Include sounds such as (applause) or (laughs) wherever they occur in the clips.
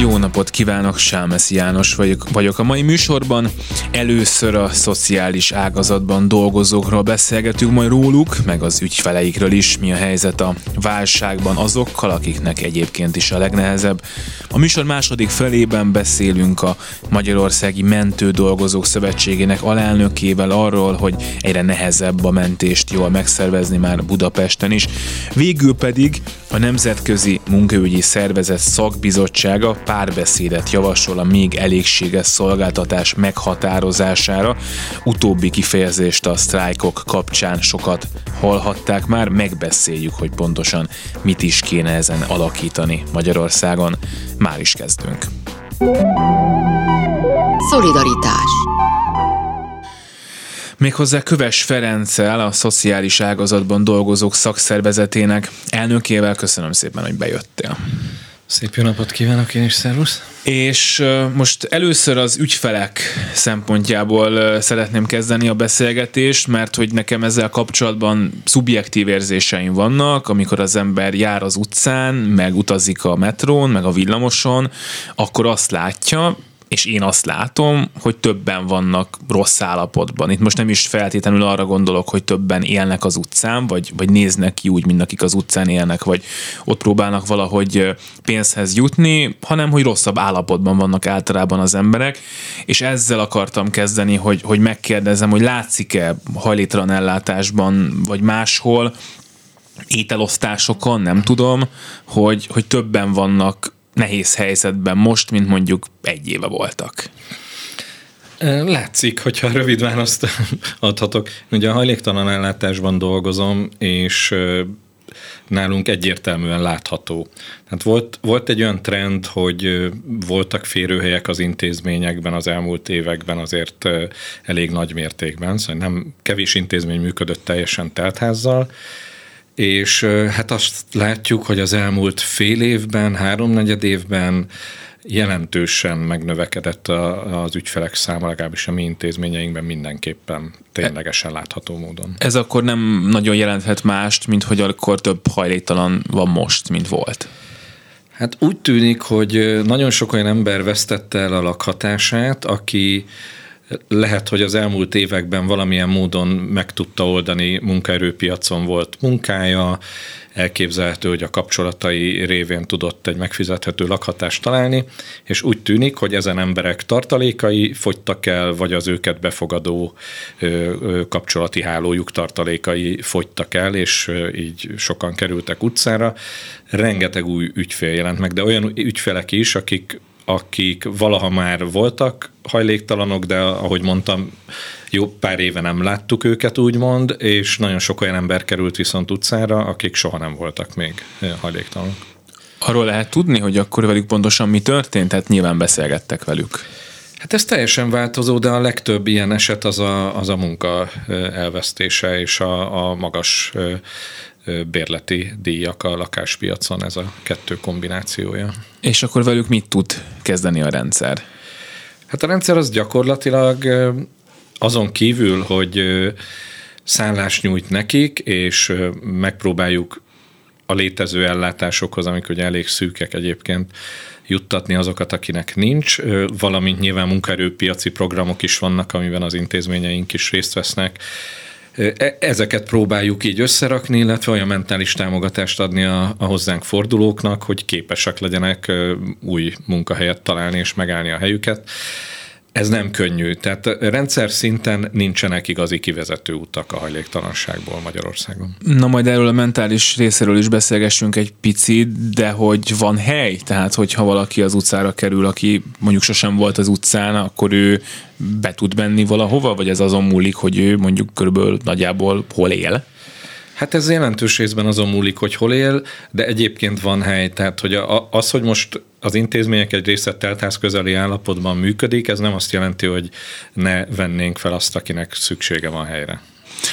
Jó napot kívánok, Sámeszi János vagyok, vagyok a mai műsorban. Először a szociális ágazatban dolgozókról beszélgetünk majd róluk, meg az ügyfeleikről is, mi a helyzet a válságban azokkal, akiknek egyébként is a legnehezebb. A műsor második felében beszélünk a Magyarországi Mentő Dolgozók Szövetségének alelnökével arról, hogy egyre nehezebb a mentést jól megszervezni már Budapesten is. Végül pedig a Nemzetközi Munkaügyi Szervezet szakbizottsága párbeszédet javasol a még elégséges szolgáltatás meghatározására. Utóbbi kifejezést a sztrájkok kapcsán sokat hallhatták már, megbeszéljük, hogy pontosan mit is kéne ezen alakítani Magyarországon. Már is kezdünk. Szolidaritás Méghozzá Köves Ferenccel, a szociális ágazatban dolgozók szakszervezetének elnökével köszönöm szépen, hogy bejöttél. Szép jó napot kívánok én is, szervusz! És most először az ügyfelek szempontjából szeretném kezdeni a beszélgetést, mert hogy nekem ezzel kapcsolatban szubjektív érzéseim vannak, amikor az ember jár az utcán, meg utazik a metrón, meg a villamoson, akkor azt látja, és én azt látom, hogy többen vannak rossz állapotban. Itt most nem is feltétlenül arra gondolok, hogy többen élnek az utcán, vagy, vagy néznek ki úgy, mint akik az utcán élnek, vagy ott próbálnak valahogy pénzhez jutni, hanem hogy rosszabb állapotban vannak általában az emberek, és ezzel akartam kezdeni, hogy, hogy megkérdezem, hogy látszik-e hajléktalan ellátásban, vagy máshol, ételosztásokon, nem tudom, hogy, hogy többen vannak nehéz helyzetben most, mint mondjuk egy éve voltak? Látszik, hogyha rövid választ adhatok. Ugye a hajléktalan ellátásban dolgozom, és nálunk egyértelműen látható. Tehát volt, volt egy olyan trend, hogy voltak férőhelyek az intézményekben az elmúlt években azért elég nagy mértékben, szóval nem kevés intézmény működött teljesen teltházzal, és hát azt látjuk, hogy az elmúlt fél évben, háromnegyed évben jelentősen megnövekedett a, az ügyfelek száma, legalábbis a mi intézményeinkben mindenképpen ténylegesen látható módon. Ez akkor nem nagyon jelenthet mást, mint hogy akkor több hajléktalan van most, mint volt. Hát úgy tűnik, hogy nagyon sok olyan ember vesztette el a lakhatását, aki lehet, hogy az elmúlt években valamilyen módon meg tudta oldani, munkaerőpiacon volt munkája, elképzelhető, hogy a kapcsolatai révén tudott egy megfizethető lakhatást találni, és úgy tűnik, hogy ezen emberek tartalékai fogytak el, vagy az őket befogadó kapcsolati hálójuk tartalékai fogytak el, és így sokan kerültek utcára. Rengeteg új ügyfél jelent meg, de olyan ügyfelek is, akik akik valaha már voltak hajléktalanok, de ahogy mondtam, jó pár éve nem láttuk őket úgymond, és nagyon sok olyan ember került viszont utcára, akik soha nem voltak még hajléktalanok. Arról lehet tudni, hogy akkor velük pontosan mi történt? Tehát nyilván beszélgettek velük. Hát ez teljesen változó, de a legtöbb ilyen eset az a, az a munka elvesztése és a, a magas bérleti díjak a lakáspiacon, ez a kettő kombinációja. És akkor velük mit tud kezdeni a rendszer? Hát a rendszer az gyakorlatilag azon kívül, hogy szállást nyújt nekik, és megpróbáljuk a létező ellátásokhoz, amik ugye elég szűkek egyébként, juttatni azokat, akinek nincs, valamint nyilván munkaerőpiaci programok is vannak, amiben az intézményeink is részt vesznek, ezeket próbáljuk így összerakni, illetve olyan mentális támogatást adni a, a hozzánk fordulóknak, hogy képesek legyenek új munkahelyet találni és megállni a helyüket. Ez nem könnyű. Tehát rendszer szinten nincsenek igazi kivezető utak a hajléktalanságból Magyarországon. Na majd erről a mentális részéről is beszélgessünk egy picit, de hogy van hely? Tehát, hogyha valaki az utcára kerül, aki mondjuk sosem volt az utcán, akkor ő be tud menni valahova, vagy ez azon múlik, hogy ő mondjuk körülbelül nagyjából hol él? Hát ez jelentős részben azon múlik, hogy hol él, de egyébként van hely. Tehát, hogy az, hogy most az intézmények egy része teltház közeli állapotban működik, ez nem azt jelenti, hogy ne vennénk fel azt, akinek szüksége van helyre.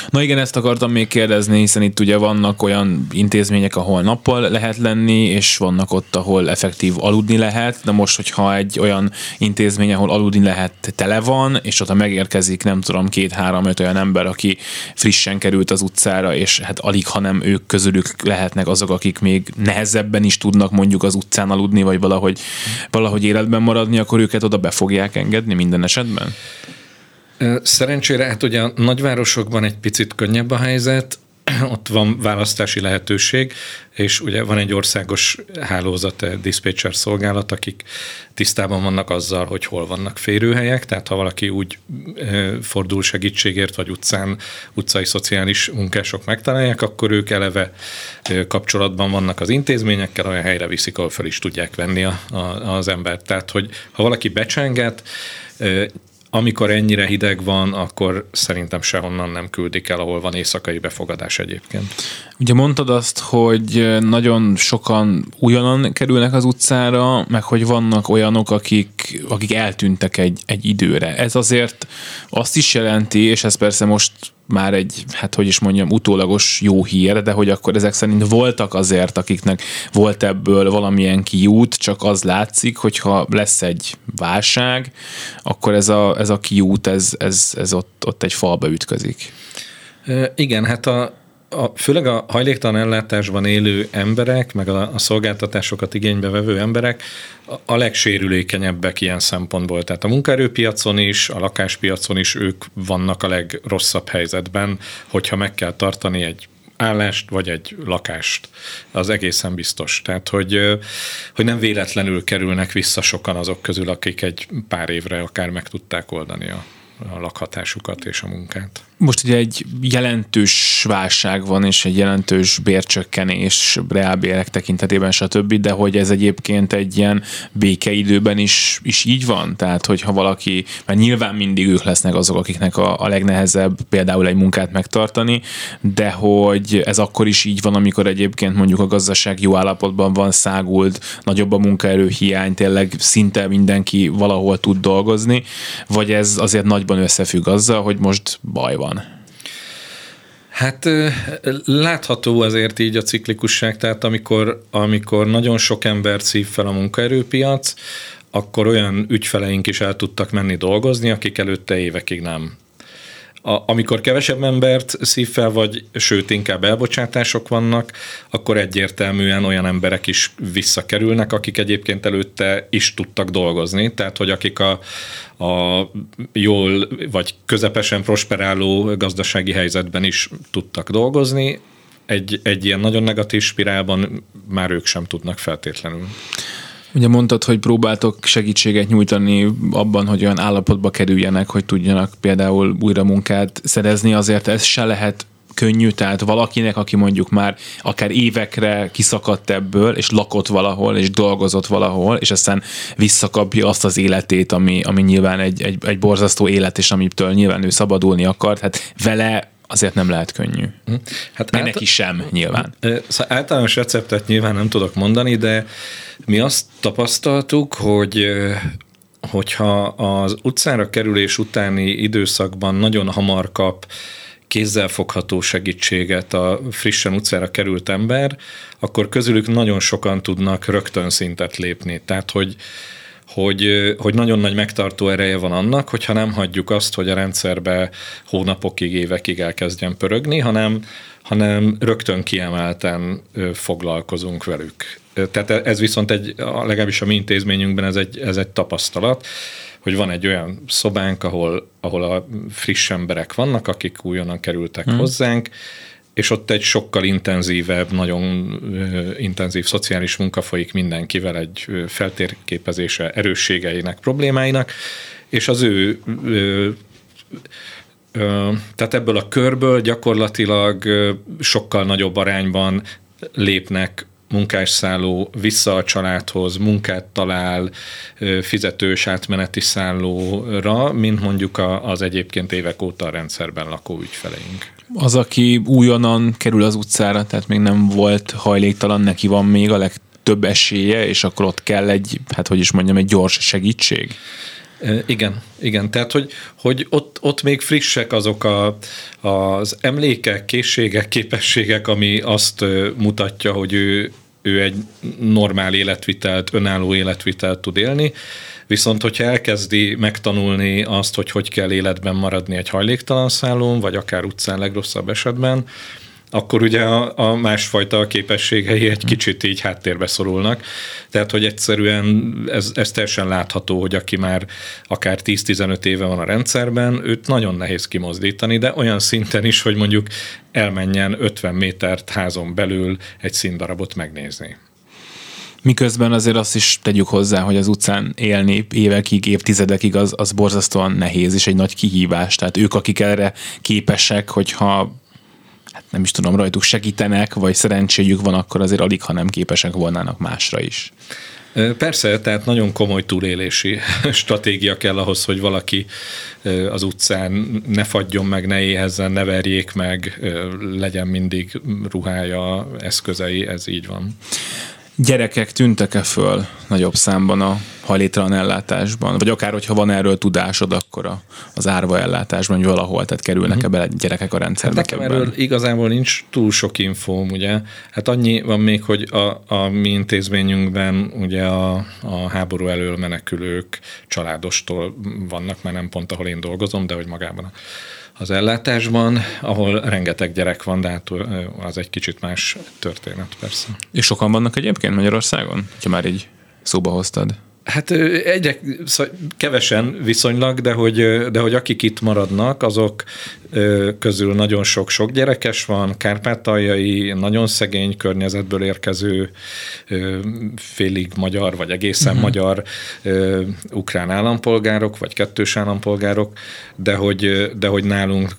Na igen, ezt akartam még kérdezni, hiszen itt ugye vannak olyan intézmények, ahol nappal lehet lenni, és vannak ott, ahol effektív aludni lehet, de most, hogyha egy olyan intézmény, ahol aludni lehet, tele van, és ott megérkezik, nem tudom, két-három-öt olyan ember, aki frissen került az utcára, és hát alig, hanem ők közülük lehetnek azok, akik még nehezebben is tudnak mondjuk az utcán aludni, vagy valahogy, valahogy életben maradni, akkor őket oda be fogják engedni minden esetben? Szerencsére, hát ugye a nagyvárosokban egy picit könnyebb a helyzet, (clears throat) ott van választási lehetőség, és ugye van egy országos hálózat, egy dispatcher szolgálat, akik tisztában vannak azzal, hogy hol vannak férőhelyek, tehát ha valaki úgy fordul segítségért, vagy utcán, utcai szociális munkások megtalálják, akkor ők eleve kapcsolatban vannak az intézményekkel, olyan helyre viszik, ahol fel is tudják venni a, a, az embert. Tehát, hogy ha valaki becsenget, amikor ennyire hideg van, akkor szerintem sehonnan nem küldik el, ahol van éjszakai befogadás egyébként. Ugye mondtad azt, hogy nagyon sokan újonnan kerülnek az utcára, meg hogy vannak olyanok, akik, akik eltűntek egy, egy időre. Ez azért azt is jelenti, és ez persze most már egy, hát hogy is mondjam, utólagos jó hír, de hogy akkor ezek szerint voltak azért, akiknek volt ebből valamilyen kiút, csak az látszik, hogyha lesz egy válság, akkor ez a, ez a kiút, ez, ez, ez ott, ott egy falba ütközik. Igen, hát a, a, főleg a hajléktalan ellátásban élő emberek, meg a, a szolgáltatásokat igénybe vevő emberek a, a legsérülékenyebbek ilyen szempontból. Tehát a munkaerőpiacon is, a lakáspiacon is ők vannak a legrosszabb helyzetben, hogyha meg kell tartani egy állást, vagy egy lakást. Az egészen biztos. Tehát, hogy, hogy nem véletlenül kerülnek vissza sokan azok közül, akik egy pár évre akár meg tudták oldani a, a lakhatásukat és a munkát. Most ugye egy jelentős válság van, és egy jelentős bércsökkenés reálbérek tekintetében, stb., de hogy ez egyébként egy ilyen békeidőben is, is így van? Tehát, hogyha valaki, mert nyilván mindig ők lesznek azok, akiknek a, a legnehezebb például egy munkát megtartani, de hogy ez akkor is így van, amikor egyébként mondjuk a gazdaság jó állapotban van, szágult, nagyobb a munkaerő hiány, tényleg szinte mindenki valahol tud dolgozni, vagy ez azért nagyban összefügg azzal, hogy most baj van? Van? Hát látható azért így a ciklikusság, tehát amikor, amikor nagyon sok ember szív fel a munkaerőpiac, akkor olyan ügyfeleink is el tudtak menni dolgozni, akik előtte évekig nem a, amikor kevesebb embert szív fel, vagy sőt inkább elbocsátások vannak, akkor egyértelműen olyan emberek is visszakerülnek, akik egyébként előtte is tudtak dolgozni, tehát hogy akik a, a jól vagy közepesen prosperáló gazdasági helyzetben is tudtak dolgozni, egy, egy ilyen nagyon negatív spirálban már ők sem tudnak feltétlenül. Ugye mondtad, hogy próbáltok segítséget nyújtani abban, hogy olyan állapotba kerüljenek, hogy tudjanak például újra munkát szerezni, azért ez se lehet könnyű, tehát valakinek, aki mondjuk már akár évekre kiszakadt ebből, és lakott valahol, és dolgozott valahol, és aztán visszakapja azt az életét, ami, ami nyilván egy, egy, egy borzasztó élet, és amitől nyilván ő szabadulni akart, hát vele azért nem lehet könnyű. Hm. Hát Meg neki sem, nyilván. Szóval általános receptet nyilván nem tudok mondani, de mi azt tapasztaltuk, hogy hogyha az utcára kerülés utáni időszakban nagyon hamar kap kézzelfogható segítséget a frissen utcára került ember, akkor közülük nagyon sokan tudnak rögtön szintet lépni. Tehát, hogy hogy, hogy nagyon nagy megtartó ereje van annak, hogyha nem hagyjuk azt, hogy a rendszerbe hónapokig, évekig elkezdjen pörögni, hanem, hanem rögtön kiemelten foglalkozunk velük. Tehát ez viszont egy, legalábbis a mi intézményünkben ez egy, ez egy tapasztalat, hogy van egy olyan szobánk, ahol, ahol a friss emberek vannak, akik újonnan kerültek hmm. hozzánk, és ott egy sokkal intenzívebb, nagyon intenzív szociális munka folyik mindenkivel egy feltérképezése erősségeinek, problémáinak, és az ő tehát ebből a körből gyakorlatilag sokkal nagyobb arányban lépnek munkásszálló vissza a családhoz, munkát talál, fizetős átmeneti szállóra, mint mondjuk az egyébként évek óta a rendszerben lakó ügyfeleink az, aki újonnan kerül az utcára, tehát még nem volt hajléktalan, neki van még a legtöbb esélye, és akkor ott kell egy, hát hogy is mondjam, egy gyors segítség? Igen, igen. Tehát, hogy, hogy ott, ott még frissek azok a, az emlékek, készségek, képességek, ami azt mutatja, hogy ő, ő egy normál életvitelt, önálló életvitelt tud élni, viszont hogyha elkezdi megtanulni azt, hogy hogy kell életben maradni egy hajléktalan szállón, vagy akár utcán legrosszabb esetben, akkor ugye a, a másfajta képességei egy kicsit így háttérbe szorulnak. Tehát, hogy egyszerűen ez, ez teljesen látható, hogy aki már akár 10-15 éve van a rendszerben, őt nagyon nehéz kimozdítani, de olyan szinten is, hogy mondjuk elmenjen 50 métert házon belül egy színdarabot megnézni. Miközben azért azt is tegyük hozzá, hogy az utcán élni évekig, évtizedekig az, az borzasztóan nehéz és egy nagy kihívás. Tehát ők, akik erre képesek, hogyha nem is tudom, rajtuk segítenek, vagy szerencséjük van, akkor azért alig, ha nem képesek volnának másra is. Persze, tehát nagyon komoly túlélési (laughs) stratégia kell ahhoz, hogy valaki az utcán ne fagyjon meg, ne éhezzen, ne verjék meg, legyen mindig ruhája, eszközei, ez így van. Gyerekek tűntek-e föl nagyobb számban a hajléktalan ellátásban? Vagy akár, hogyha van erről tudásod, akkor a, az árva ellátásban, hogy valahol, tehát kerülnek-e mhm. bele gyerekek a rendszerbe? Hát nekem erről igazából nincs túl sok infóm, ugye. Hát annyi van még, hogy a, a mi intézményünkben ugye a, a háború elől menekülők családostól vannak, mert nem pont ahol én dolgozom, de hogy magában a az ellátásban, ahol rengeteg gyerek van, de hát az egy kicsit más történet persze. És sokan vannak egyébként Magyarországon, ha már így szóba hoztad? Hát egyre kevesen viszonylag, de hogy, de hogy akik itt maradnak, azok közül nagyon sok-sok gyerekes van, kárpátaljai, nagyon szegény környezetből érkező félig magyar, vagy egészen uh-huh. magyar ukrán állampolgárok, vagy kettős állampolgárok, de hogy, de hogy nálunk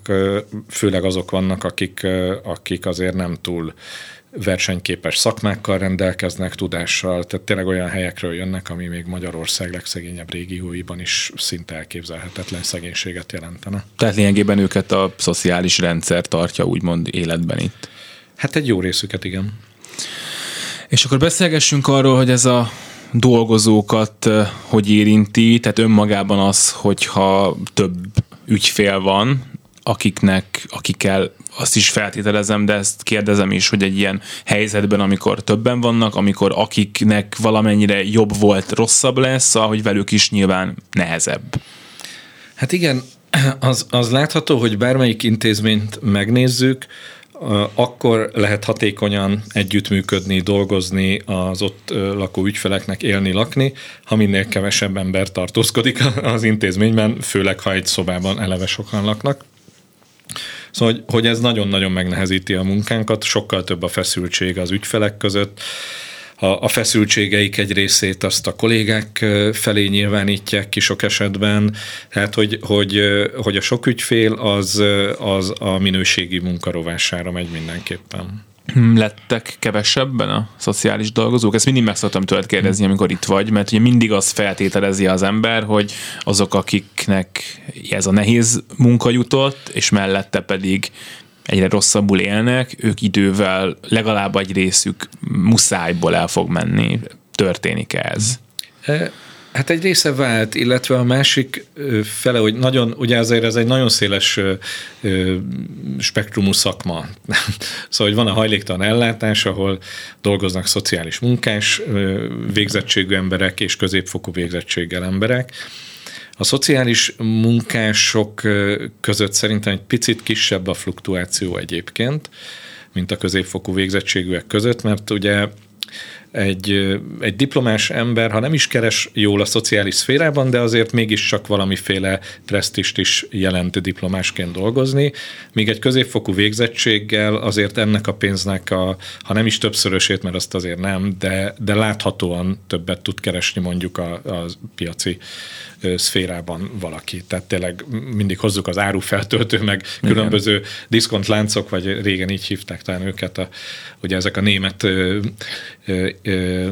főleg azok vannak, akik, akik azért nem túl versenyképes szakmákkal rendelkeznek, tudással, tehát tényleg olyan helyekről jönnek, ami még Magyarország legszegényebb régióiban is szinte elképzelhetetlen szegénységet jelentene. Tehát lényegében őket a szociális rendszer tartja úgymond életben itt. Hát egy jó részüket, igen. És akkor beszélgessünk arról, hogy ez a dolgozókat hogy érinti, tehát önmagában az, hogyha több ügyfél van, akiknek, akikkel azt is feltételezem, de ezt kérdezem is, hogy egy ilyen helyzetben, amikor többen vannak, amikor akiknek valamennyire jobb volt, rosszabb lesz, ahogy velük is nyilván nehezebb. Hát igen, az, az látható, hogy bármelyik intézményt megnézzük, akkor lehet hatékonyan együttműködni, dolgozni, az ott lakó ügyfeleknek élni, lakni, ha minél kevesebb ember tartózkodik (laughs) az intézményben, főleg ha egy szobában eleve sokan laknak. Szóval, hogy, ez nagyon-nagyon megnehezíti a munkánkat, sokkal több a feszültség az ügyfelek között, a, a feszültségeik egy részét azt a kollégák felé nyilvánítják ki sok esetben, tehát hogy, hogy, hogy a sok ügyfél az, az a minőségi munkarovására megy mindenképpen. Lettek kevesebben a szociális dolgozók? Ezt mindig meg szoktam tőled kérdezni, amikor itt vagy, mert ugye mindig azt feltételezi az ember, hogy azok, akiknek ez a nehéz munka jutott, és mellette pedig egyre rosszabbul élnek, ők idővel legalább egy részük muszájból el fog menni. Történik ez? Hát egy része vált, illetve a másik fele, hogy nagyon, ugye azért ez egy nagyon széles spektrumú szakma. (laughs) szóval, hogy van a hajléktalan ellátás, ahol dolgoznak szociális munkás végzettségű emberek és középfokú végzettséggel emberek. A szociális munkások között szerintem egy picit kisebb a fluktuáció egyébként, mint a középfokú végzettségűek között, mert ugye egy, egy diplomás ember, ha nem is keres jól a szociális szférában, de azért mégiscsak valamiféle presztist is jelent diplomásként dolgozni, míg egy középfokú végzettséggel azért ennek a pénznek a, ha nem is többszörösét, mert azt azért nem, de, de láthatóan többet tud keresni mondjuk a, a piaci szférában valaki. Tehát tényleg mindig hozzuk az árufeltöltő, meg Igen. különböző diszkontláncok, vagy régen így hívták talán őket, a, ugye ezek a német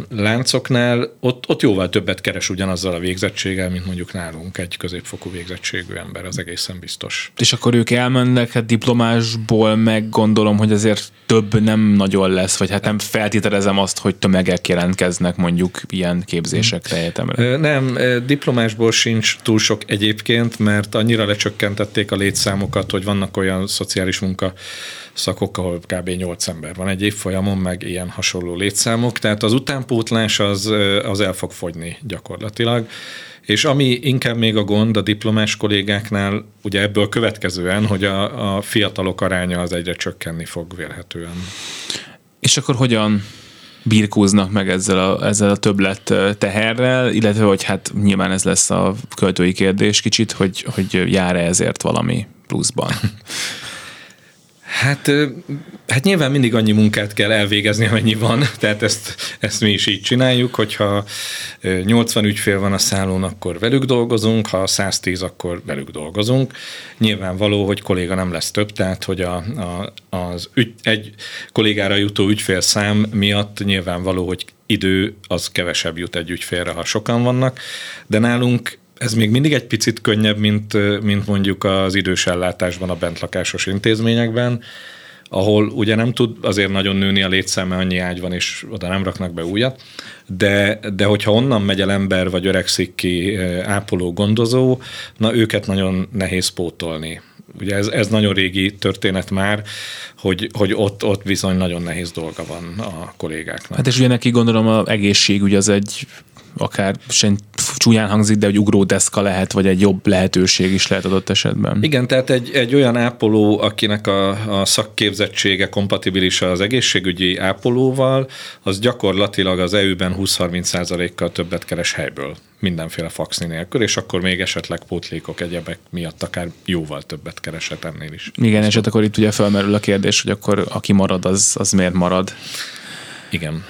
láncoknál ott, ott jóval többet keres ugyanazzal a végzettséggel, mint mondjuk nálunk egy középfokú végzettségű ember, az egészen biztos. És akkor ők elmennek hát diplomásból, meg gondolom, hogy azért több nem nagyon lesz, vagy hát nem feltételezem azt, hogy tömegek jelentkeznek mondjuk ilyen képzésekre, egyetemre. Nem, diplomásból sincs túl sok egyébként, mert annyira lecsökkentették a létszámokat, hogy vannak olyan szociális munka szakok, ahol kb. 8 ember van egy évfolyamon, meg ilyen hasonló létszámok, tehát az utánpótlás az, az el fog fogyni gyakorlatilag. És ami inkább még a gond a diplomás kollégáknál, ugye ebből következően, hogy a, a fiatalok aránya az egyre csökkenni fog vélhetően. És akkor hogyan birkóznak meg ezzel a, ezzel a többlet teherrel, illetve hogy hát nyilván ez lesz a költői kérdés kicsit, hogy, hogy jár-e ezért valami pluszban? (laughs) Hát, hát nyilván mindig annyi munkát kell elvégezni, amennyi van, (laughs) tehát ezt, ezt mi is így csináljuk, hogyha 80 ügyfél van a szállón, akkor velük dolgozunk, ha 110, akkor velük dolgozunk. Nyilvánvaló, hogy kolléga nem lesz több, tehát hogy a, a, az ügy, egy kollégára jutó ügyfél szám miatt nyilvánvaló, hogy idő az kevesebb jut egy ügyfélre, ha sokan vannak, de nálunk ez még mindig egy picit könnyebb, mint, mint mondjuk az idős ellátásban a bentlakásos intézményekben, ahol ugye nem tud azért nagyon nőni a létszáma, annyi ágy van, és oda nem raknak be újat, de, de hogyha onnan megy el ember, vagy öregszik ki ápoló, gondozó, na őket nagyon nehéz pótolni. Ugye ez, ez nagyon régi történet már, hogy, hogy ott, ott bizony nagyon nehéz dolga van a kollégáknak. Hát és ugye neki gondolom az egészségügy az egy akár sen csúnyán hangzik, de egy ugródeszka lehet, vagy egy jobb lehetőség is lehet adott esetben. Igen, tehát egy, egy olyan ápoló, akinek a, a szakképzettsége kompatibilis az egészségügyi ápolóval, az gyakorlatilag az EU-ben 20-30 kal többet keres helyből, mindenféle faxni nélkül, és akkor még esetleg pótlékok, egyebek miatt akár jóval többet keresett ennél is. Igen, és hát akkor itt ugye felmerül a kérdés, hogy akkor aki marad, az, az miért marad. Igen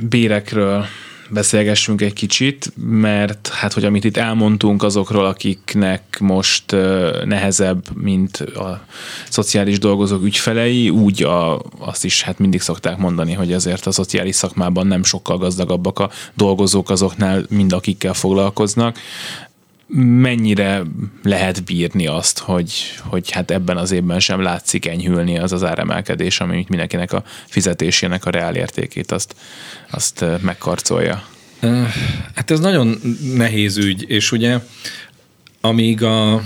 bérekről beszélgessünk egy kicsit, mert hát, hogy amit itt elmondtunk azokról, akiknek most nehezebb, mint a szociális dolgozók ügyfelei, úgy a, azt is hát mindig szokták mondani, hogy azért a szociális szakmában nem sokkal gazdagabbak a dolgozók azoknál, mind akikkel foglalkoznak mennyire lehet bírni azt, hogy, hogy hát ebben az évben sem látszik enyhülni az az áremelkedés, ami mindenkinek a fizetésének a reál értékét azt, azt megkarcolja? Hát ez nagyon nehéz ügy, és ugye amíg a,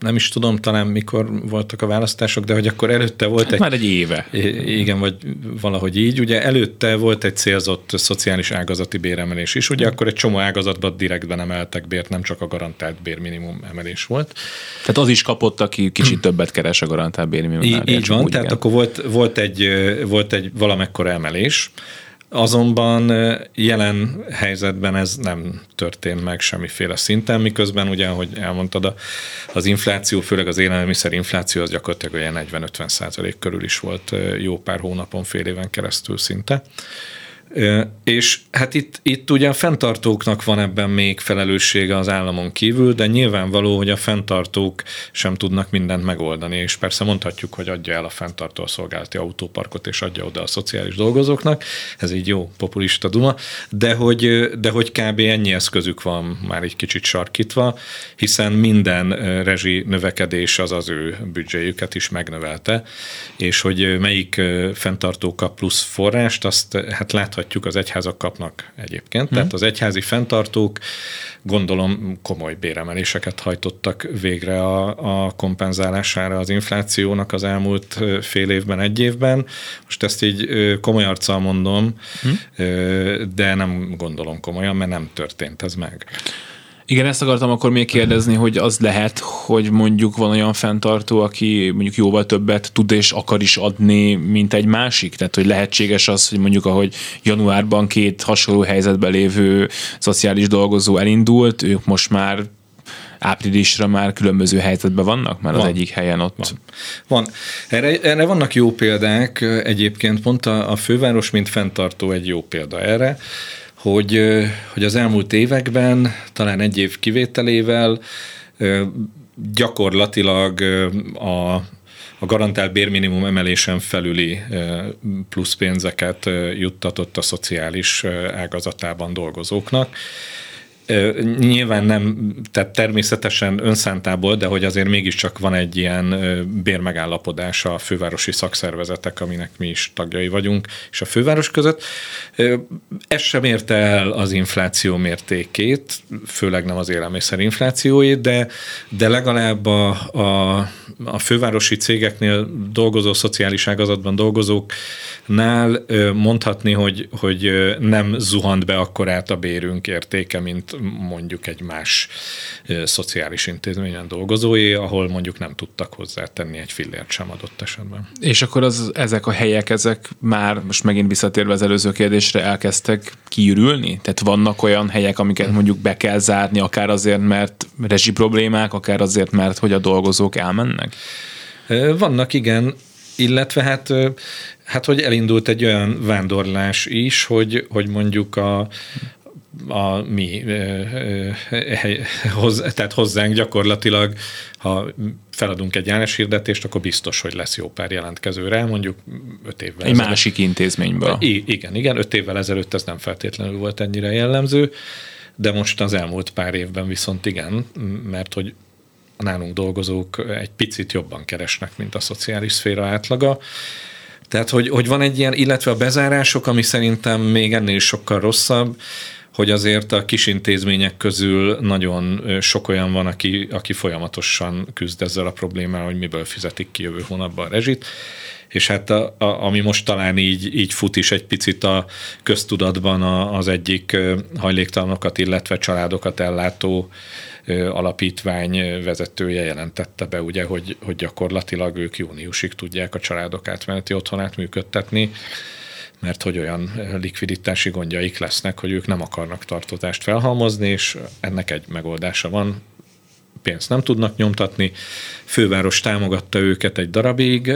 nem is tudom talán mikor voltak a választások, de hogy akkor előtte volt hát egy... Már egy éve. Igen, vagy valahogy így. Ugye előtte volt egy célzott szociális ágazati béremelés is. Ugye akkor egy csomó ágazatban direktben emeltek bért, nem csak a garantált bérminimum emelés volt. Tehát az is kapott, aki kicsit (clears throat) többet keres a garantált bérminimum. Így, így van, tehát igen. akkor volt, volt, egy, volt egy valamekkora emelés, Azonban jelen helyzetben ez nem történt meg semmiféle szinten, miközben ugye, ahogy elmondtad, az infláció, főleg az élelmiszer infláció az gyakorlatilag olyan 40-50 százalék körül is volt jó pár hónapon, fél éven keresztül szinte. És hát itt, itt ugye a fenntartóknak van ebben még felelőssége az államon kívül, de nyilvánvaló, hogy a fenntartók sem tudnak mindent megoldani, és persze mondhatjuk, hogy adja el a fenntartó a szolgálati autóparkot, és adja oda a szociális dolgozóknak, ez így jó populista duma, de hogy, de hogy kb. ennyi eszközük van már egy kicsit sarkítva, hiszen minden rezsi növekedés az az ő büdzséjüket is megnövelte, és hogy melyik fenntartó kap plusz forrást, azt hát láthatjuk mondhatjuk, az egyházak kapnak egyébként. Hmm. Tehát az egyházi fenntartók gondolom komoly béremeléseket hajtottak végre a, a kompenzálására az inflációnak az elmúlt fél évben, egy évben. Most ezt így komoly arccal mondom, hmm. de nem gondolom komolyan, mert nem történt ez meg. Igen, ezt akartam akkor még kérdezni, hogy az lehet, hogy mondjuk van olyan fenntartó, aki mondjuk jóval többet tud és akar is adni, mint egy másik? Tehát, hogy lehetséges az, hogy mondjuk ahogy januárban két hasonló helyzetben lévő szociális dolgozó elindult, ők most már áprilisra már különböző helyzetben vannak, mert van. az egyik helyen ott. Van. van. Erre, erre vannak jó példák, egyébként pont a, a főváros, mint fenntartó egy jó példa erre hogy, hogy az elmúlt években, talán egy év kivételével gyakorlatilag a a garantált bérminimum emelésen felüli plusz pénzeket juttatott a szociális ágazatában dolgozóknak Nyilván nem, tehát természetesen önszántából, de hogy azért mégiscsak van egy ilyen bérmegállapodás a fővárosi szakszervezetek, aminek mi is tagjai vagyunk, és a főváros között. Ez sem érte el az infláció mértékét, főleg nem az élelmiszer inflációét, de, de legalább a, a, a fővárosi cégeknél dolgozó, szociális ágazatban dolgozóknál mondhatni, hogy, hogy nem zuhant be akkorát a bérünk értéke, mint mondjuk egy más szociális intézményen dolgozói, ahol mondjuk nem tudtak hozzátenni egy fillért sem adott esetben. És akkor az, ezek a helyek, ezek már, most megint visszatérve az előző kérdésre, elkezdtek kiürülni? Tehát vannak olyan helyek, amiket hm. mondjuk be kell zárni, akár azért, mert rezsi problémák, akár azért, mert hogy a dolgozók elmennek? Vannak, igen, illetve hát, hát hogy elindult egy olyan vándorlás is, hogy, hogy mondjuk a, a mi, hoz, tehát hozzánk gyakorlatilag, ha feladunk egy hirdetést, akkor biztos, hogy lesz jó pár jelentkezőre, mondjuk öt évvel Egy ezelőtt. másik intézményből. I- igen, igen, öt évvel ezelőtt ez nem feltétlenül volt ennyire jellemző, de most az elmúlt pár évben viszont igen, mert hogy a nálunk dolgozók egy picit jobban keresnek, mint a szociális szféra átlaga. Tehát, hogy, hogy van egy ilyen, illetve a bezárások, ami szerintem még ennél sokkal rosszabb, hogy azért a kis intézmények közül nagyon sok olyan van, aki, aki folyamatosan küzd ezzel a problémával, hogy miből fizetik ki jövő hónapban a rezsit. És hát a, a, ami most talán így, így fut is egy picit a köztudatban a, az egyik hajléktalanokat, illetve családokat ellátó alapítvány vezetője jelentette be, ugye, hogy, hogy gyakorlatilag ők júniusig tudják a családok átmeneti otthonát működtetni, mert hogy olyan likviditási gondjaik lesznek, hogy ők nem akarnak tartozást felhalmozni, és ennek egy megoldása van, pénzt nem tudnak nyomtatni. Főváros támogatta őket egy darabig,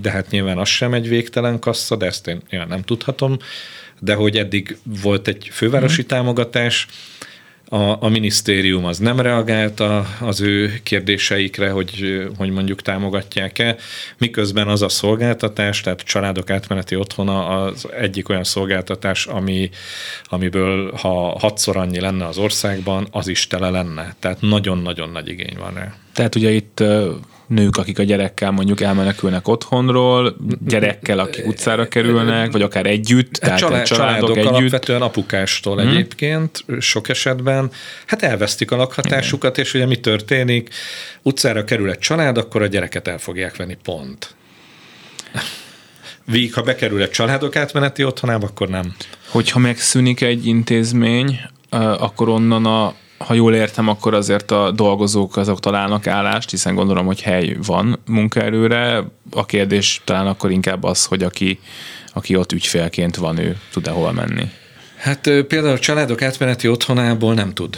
de hát nyilván az sem egy végtelen kassa, de ezt én, én nem tudhatom, de hogy eddig volt egy fővárosi mm. támogatás, a, a minisztérium az nem reagált a, az ő kérdéseikre, hogy, hogy mondjuk támogatják-e, miközben az a szolgáltatás, tehát a családok átmeneti otthona az egyik olyan szolgáltatás, ami, amiből ha hatszor annyi lenne az országban, az is tele lenne. Tehát nagyon-nagyon nagy igény van rá. Tehát ugye itt nők, akik a gyerekkel mondjuk elmenekülnek otthonról, gyerekkel, akik utcára kerülnek, vagy akár együtt, tehát Család, családok, családok együtt. alapvetően apukástól hmm. egyébként sok esetben, hát elvesztik a lakhatásukat, Igen. és ugye mi történik? Utcára kerül egy család, akkor a gyereket el fogják venni, pont. Víg, ha bekerül egy családok átmeneti otthonába, akkor nem. Hogyha megszűnik egy intézmény, akkor onnan a ha jól értem, akkor azért a dolgozók azok találnak állást, hiszen gondolom, hogy hely van munkaerőre. A kérdés talán akkor inkább az, hogy aki, aki ott ügyfélként van, ő tud-e hol menni. Hát például a családok átmeneti otthonából nem tud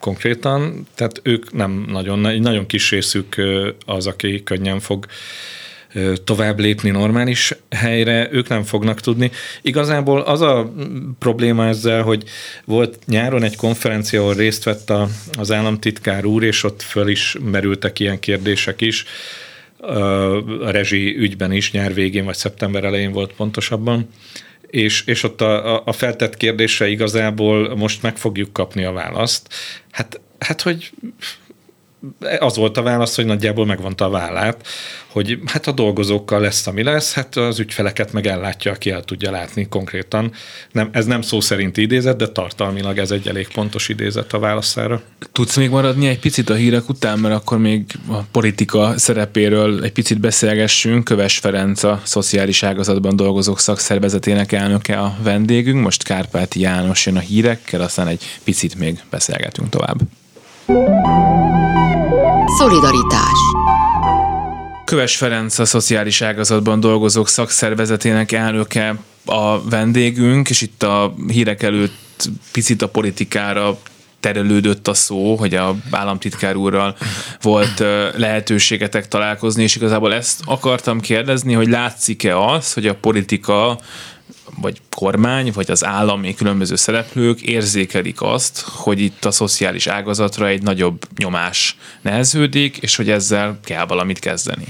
konkrétan, tehát ők nem nagyon, egy nagyon kis részük az, aki könnyen fog tovább lépni normális helyre, ők nem fognak tudni. Igazából az a probléma ezzel, hogy volt nyáron egy konferencia, ahol részt vett a, az államtitkár úr, és ott föl is merültek ilyen kérdések is, a rezsi ügyben is, nyár végén vagy szeptember elején volt pontosabban, és, és ott a, a feltett kérdésre igazából most meg fogjuk kapni a választ. Hát, hát hogy az volt a válasz, hogy nagyjából megvonta a vállát, hogy hát a dolgozókkal lesz, ami lesz, hát az ügyfeleket meg ellátja, aki el tudja látni konkrétan. Nem, ez nem szó szerint idézet, de tartalmilag ez egy elég pontos idézet a válaszára. Tudsz még maradni egy picit a hírek után, mert akkor még a politika szerepéről egy picit beszélgessünk. Köves Ferenc a szociális ágazatban dolgozók szakszervezetének elnöke a vendégünk. Most Kárpáti János jön a hírekkel, aztán egy picit még beszélgetünk tovább. Szolidaritás. Köves Ferenc a szociális ágazatban dolgozók szakszervezetének elnöke a vendégünk, és itt a hírek előtt picit a politikára terelődött a szó, hogy a államtitkár úrral volt lehetőségetek találkozni, és igazából ezt akartam kérdezni, hogy látszik-e az, hogy a politika vagy kormány, vagy az állami különböző szereplők érzékelik azt, hogy itt a szociális ágazatra egy nagyobb nyomás neheződik, és hogy ezzel kell valamit kezdeni.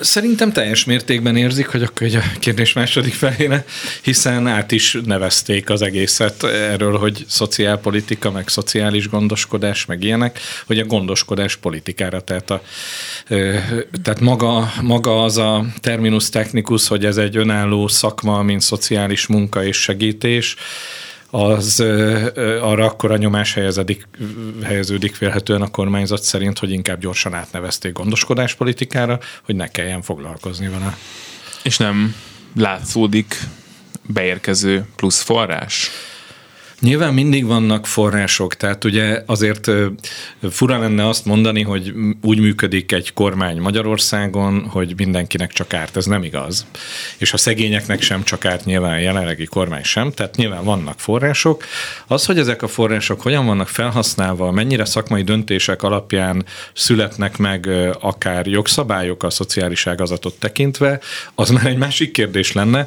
Szerintem teljes mértékben érzik, hogy akkor egy a kérdés második felére, hiszen át is nevezték az egészet erről, hogy szociálpolitika, meg szociális gondoskodás, meg ilyenek, hogy a gondoskodás politikára, tehát, a, tehát maga, maga az a terminus technikus, hogy ez egy önálló szakma, mint szociális munka és segítés, az arra akkor a nyomás helyezedik, helyeződik vélhetően a kormányzat szerint, hogy inkább gyorsan átnevezték gondoskodáspolitikára, hogy ne kelljen foglalkozni vele. És nem látszódik beérkező plusz forrás? Nyilván mindig vannak források, tehát ugye azért fura lenne azt mondani, hogy úgy működik egy kormány Magyarországon, hogy mindenkinek csak árt. Ez nem igaz. És a szegényeknek sem csak árt nyilván a jelenlegi kormány sem, tehát nyilván vannak források. Az, hogy ezek a források hogyan vannak felhasználva, mennyire szakmai döntések alapján születnek meg akár jogszabályok a szociális ágazatot tekintve, az már egy másik kérdés lenne.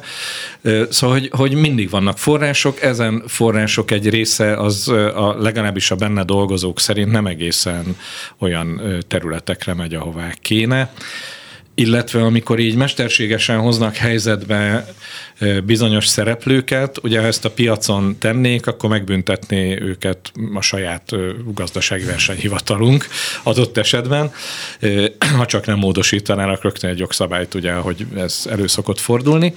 Szóval, hogy, hogy mindig vannak források, ezen források források egy része az a, legalábbis a benne dolgozók szerint nem egészen olyan területekre megy, ahová kéne. Illetve amikor így mesterségesen hoznak helyzetbe bizonyos szereplőket, ugye ha ezt a piacon tennék, akkor megbüntetné őket a saját gazdasági versenyhivatalunk adott esetben, (clears throat) ha csak nem módosítanának rögtön egy jogszabályt, ugye, hogy ez elő szokott fordulni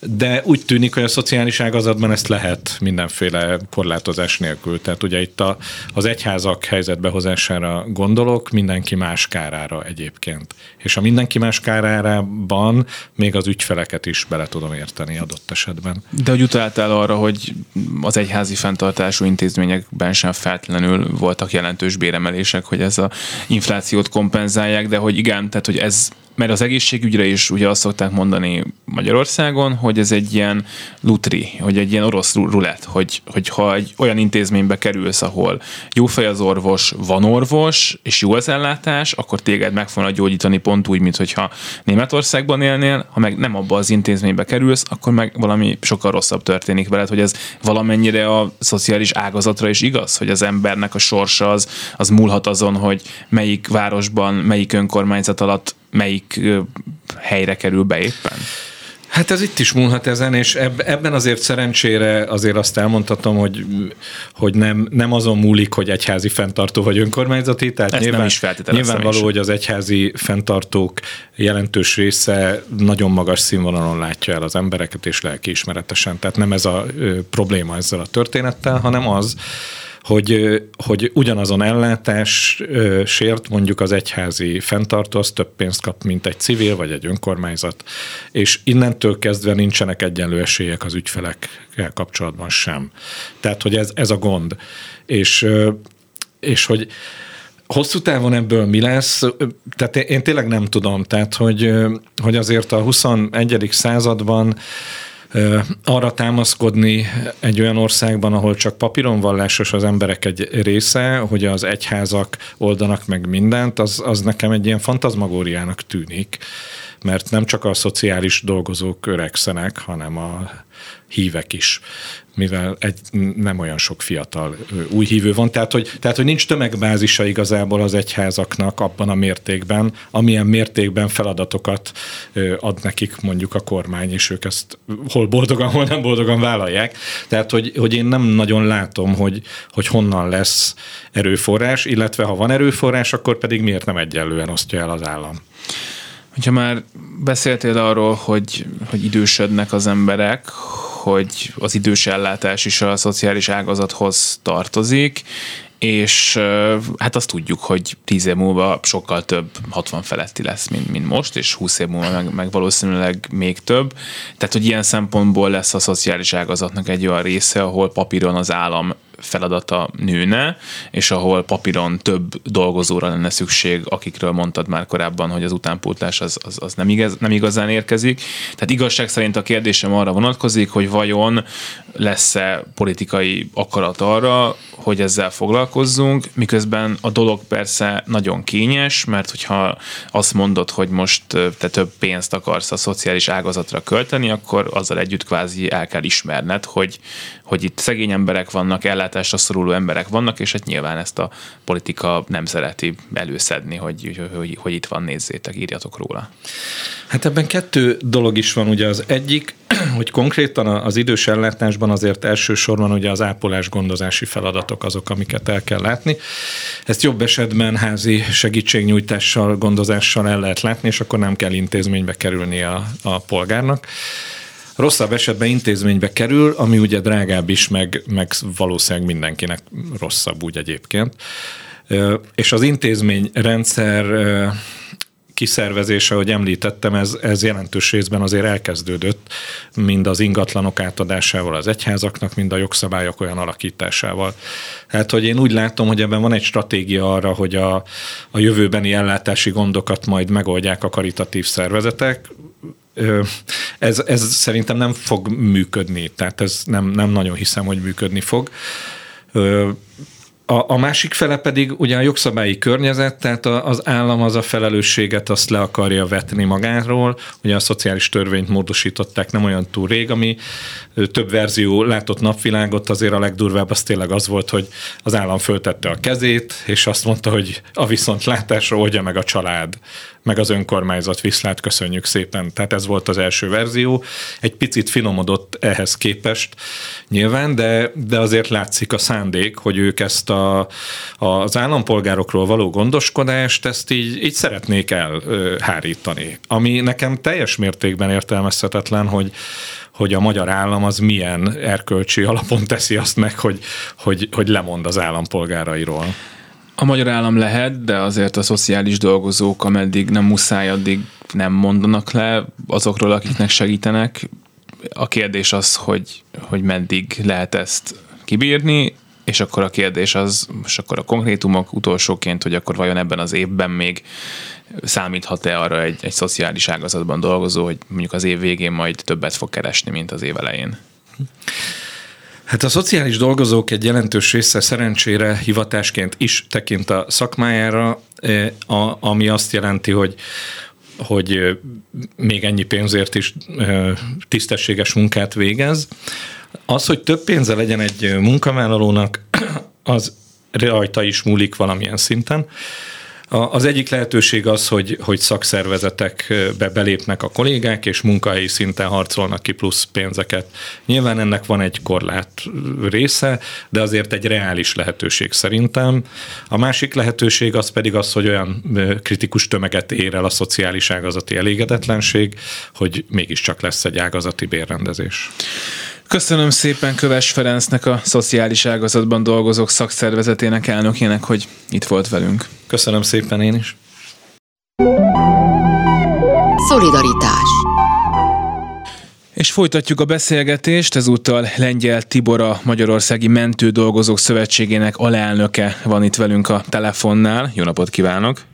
de úgy tűnik, hogy a szociális ágazatban ezt lehet mindenféle korlátozás nélkül. Tehát ugye itt a, az egyházak helyzetbehozására gondolok, mindenki más kárára egyébként. És a mindenki más kárárában még az ügyfeleket is bele tudom érteni adott esetben. De hogy utaltál arra, hogy az egyházi fenntartású intézményekben sem feltétlenül voltak jelentős béremelések, hogy ez a inflációt kompenzálják, de hogy igen, tehát hogy ez mert az egészségügyre is ugye azt szokták mondani Magyarországon, hogy ez egy ilyen lutri, hogy egy ilyen orosz rulett, hogy, hogy ha egy olyan intézménybe kerülsz, ahol jó fej az orvos, van orvos, és jó az ellátás, akkor téged meg fognak gyógyítani pont úgy, mint hogyha Németországban élnél, ha meg nem abba az intézménybe kerülsz, akkor meg valami sokkal rosszabb történik veled, hogy ez valamennyire a szociális ágazatra is igaz, hogy az embernek a sorsa az, az múlhat azon, hogy melyik városban, melyik önkormányzat alatt melyik helyre kerül be éppen? Hát ez itt is múlhat ezen, és ebben azért szerencsére azért azt elmondhatom, hogy, hogy nem, nem azon múlik, hogy egyházi fenntartó vagy önkormányzati, tehát Ezt nyilván, nem is nyilvánvaló, hogy az egyházi fenntartók jelentős része nagyon magas színvonalon látja el az embereket, és lelkiismeretesen. Tehát nem ez a probléma ezzel a történettel, hanem az, hogy, hogy ugyanazon ellátásért mondjuk az egyházi fenntartó az több pénzt kap, mint egy civil vagy egy önkormányzat, és innentől kezdve nincsenek egyenlő esélyek az ügyfelekkel kapcsolatban sem. Tehát, hogy ez, ez a gond. És, és hogy hosszú távon ebből mi lesz, tehát én tényleg nem tudom, tehát hogy, hogy azért a 21. században arra támaszkodni egy olyan országban, ahol csak papíron vallásos az emberek egy része, hogy az egyházak oldanak meg mindent, az, az nekem egy ilyen fantazmagóriának tűnik, mert nem csak a szociális dolgozók öregszenek, hanem a hívek is mivel egy, nem olyan sok fiatal új hívő van, tehát hogy, tehát hogy nincs tömegbázisa igazából az egyházaknak abban a mértékben, amilyen mértékben feladatokat ad nekik mondjuk a kormány, és ők ezt hol boldogan, hol nem boldogan vállalják. Tehát, hogy, hogy én nem nagyon látom, hogy, hogy honnan lesz erőforrás, illetve ha van erőforrás, akkor pedig miért nem egyenlően osztja el az állam. Hogyha már beszéltél arról, hogy, hogy idősödnek az emberek, hogy az idős ellátás is a szociális ágazathoz tartozik, és hát azt tudjuk, hogy tíz év múlva sokkal több 60 feletti lesz, mint, mint most, és 20 év múlva meg, meg valószínűleg még több. Tehát, hogy ilyen szempontból lesz a szociális ágazatnak egy olyan része, ahol papíron az állam feladata nőne, és ahol papíron több dolgozóra lenne szükség, akikről mondtad már korábban, hogy az utánpótlás az, az, az nem, igaz, nem igazán érkezik. Tehát igazság szerint a kérdésem arra vonatkozik, hogy vajon lesz-e politikai akarat arra, hogy ezzel foglalkozzunk, miközben a dolog persze nagyon kényes, mert hogyha azt mondod, hogy most te több pénzt akarsz a szociális ágazatra költeni, akkor azzal együtt kvázi el kell ismerned, hogy, hogy itt szegény emberek vannak, ellátás ellátásra szoruló emberek vannak, és hát nyilván ezt a politika nem szereti előszedni, hogy, hogy, hogy itt van, nézzétek, írjatok róla. Hát ebben kettő dolog is van, ugye az egyik, (clears throat) hogy konkrétan az idős ellátásban azért elsősorban ugye az ápolás gondozási feladatok azok, amiket el kell látni. Ezt jobb esetben házi segítségnyújtással, gondozással el lehet látni, és akkor nem kell intézménybe kerülni a, a polgárnak rosszabb esetben intézménybe kerül, ami ugye drágább is, meg, meg valószínűleg mindenkinek rosszabb úgy egyébként. És az intézményrendszer kiszervezése, ahogy említettem, ez, ez jelentős részben azért elkezdődött, mind az ingatlanok átadásával az egyházaknak, mind a jogszabályok olyan alakításával. Hát, hogy én úgy látom, hogy ebben van egy stratégia arra, hogy a, a jövőbeni ellátási gondokat majd megoldják a karitatív szervezetek, ez, ez szerintem nem fog működni, tehát ez nem, nem nagyon hiszem, hogy működni fog. A, a másik fele pedig ugye a jogszabályi környezet, tehát az állam az a felelősséget azt le akarja vetni magáról. Ugye a szociális törvényt módosították nem olyan túl rég, ami több verzió látott napvilágot, azért a legdurvább az tényleg az volt, hogy az állam föltette a kezét, és azt mondta, hogy a viszontlátásra oldja meg a család meg az önkormányzat viszlát, köszönjük szépen. Tehát ez volt az első verzió. Egy picit finomodott ehhez képest nyilván, de, de azért látszik a szándék, hogy ők ezt a, az állampolgárokról való gondoskodást, ezt így, így szeretnék elhárítani. Ami nekem teljes mértékben értelmezhetetlen, hogy, hogy a magyar állam az milyen erkölcsi alapon teszi azt meg, hogy, hogy, hogy lemond az állampolgárairól. A magyar állam lehet, de azért a szociális dolgozók, ameddig nem muszáj, addig nem mondanak le azokról, akiknek segítenek. A kérdés az, hogy, hogy meddig lehet ezt kibírni, és akkor a kérdés az, és akkor a konkrétumok utolsóként, hogy akkor vajon ebben az évben még számíthat-e arra egy, egy szociális ágazatban dolgozó, hogy mondjuk az év végén majd többet fog keresni, mint az év elején? Hát a szociális dolgozók egy jelentős része szerencsére hivatásként is tekint a szakmájára, eh, ami azt jelenti, hogy hogy eh, még ennyi pénzért is eh, tisztességes munkát végez. Az, hogy több pénze legyen egy munkavállalónak, (clears throat) az rajta is múlik valamilyen szinten. Az egyik lehetőség az, hogy, hogy szakszervezetekbe belépnek a kollégák, és munkahelyi szinten harcolnak ki plusz pénzeket. Nyilván ennek van egy korlát része, de azért egy reális lehetőség szerintem. A másik lehetőség az pedig az, hogy olyan kritikus tömeget ér el a szociális ágazati elégedetlenség, hogy mégiscsak lesz egy ágazati bérrendezés. Köszönöm szépen Köves Ferencnek, a szociális ágazatban dolgozók szakszervezetének elnökének, hogy itt volt velünk. Köszönöm szépen én is. Szolidaritás és folytatjuk a beszélgetést, ezúttal Lengyel Tibor, a Magyarországi Mentődolgozók Szövetségének alelnöke van itt velünk a telefonnál. Jó napot kívánok!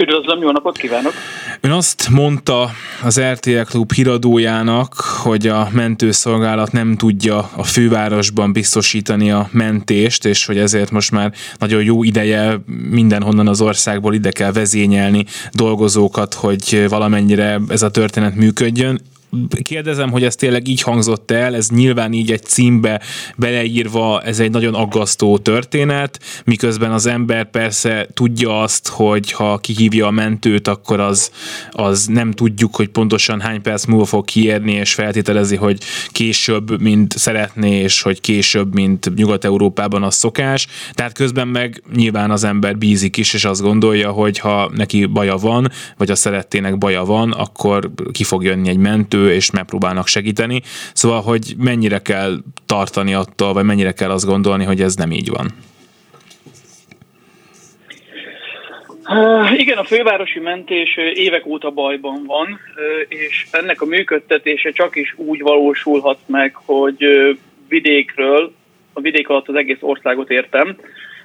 Üdvözlöm, jó napot kívánok! Ön azt mondta az RTL Klub híradójának, hogy a mentőszolgálat nem tudja a fővárosban biztosítani a mentést, és hogy ezért most már nagyon jó ideje mindenhonnan az országból ide kell vezényelni dolgozókat, hogy valamennyire ez a történet működjön kérdezem, hogy ez tényleg így hangzott el, ez nyilván így egy címbe beleírva, ez egy nagyon aggasztó történet, miközben az ember persze tudja azt, hogy ha kihívja a mentőt, akkor az, az nem tudjuk, hogy pontosan hány perc múlva fog kiérni, és feltételezi, hogy később, mint szeretné, és hogy később, mint Nyugat-Európában az szokás. Tehát közben meg nyilván az ember bízik is, és azt gondolja, hogy ha neki baja van, vagy a szerettének baja van, akkor ki fog jönni egy mentő, segítő, és megpróbálnak segíteni. Szóval, hogy mennyire kell tartani attól, vagy mennyire kell azt gondolni, hogy ez nem így van? Igen, a fővárosi mentés évek óta bajban van, és ennek a működtetése csak is úgy valósulhat meg, hogy vidékről, a vidék alatt az egész országot értem,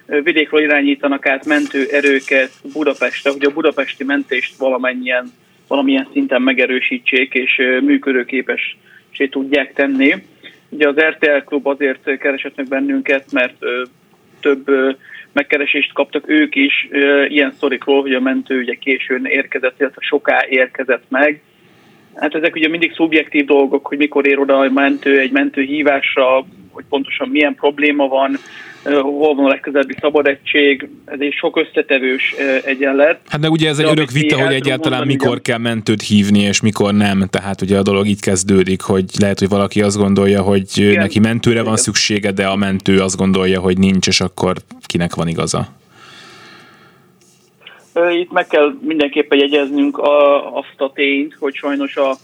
vidékről irányítanak át mentő erőket Budapestre, hogy a budapesti mentést valamennyien valamilyen szinten megerősítsék és működőképessé tudják tenni. Ugye az RTL Klub azért keresett meg bennünket, mert több megkeresést kaptak ők is ilyen szorikról, hogy a mentő ugye későn érkezett, illetve soká érkezett meg. Hát ezek ugye mindig szubjektív dolgok, hogy mikor ér oda a mentő egy mentő hívásra, hogy pontosan milyen probléma van, hol van a legközelebbi szabad egység, ez egy sok összetevős egyenlet. Hát de ugye ez egy örök vita, hogy egyáltalán mikor kell mentőt hívni, és mikor nem. Tehát ugye a dolog így kezdődik, hogy lehet, hogy valaki azt gondolja, hogy Igen. neki mentőre van szüksége, de a mentő azt gondolja, hogy nincs, és akkor kinek van igaza? Itt meg kell mindenképpen jegyeznünk a, azt a tényt, hogy sajnos a,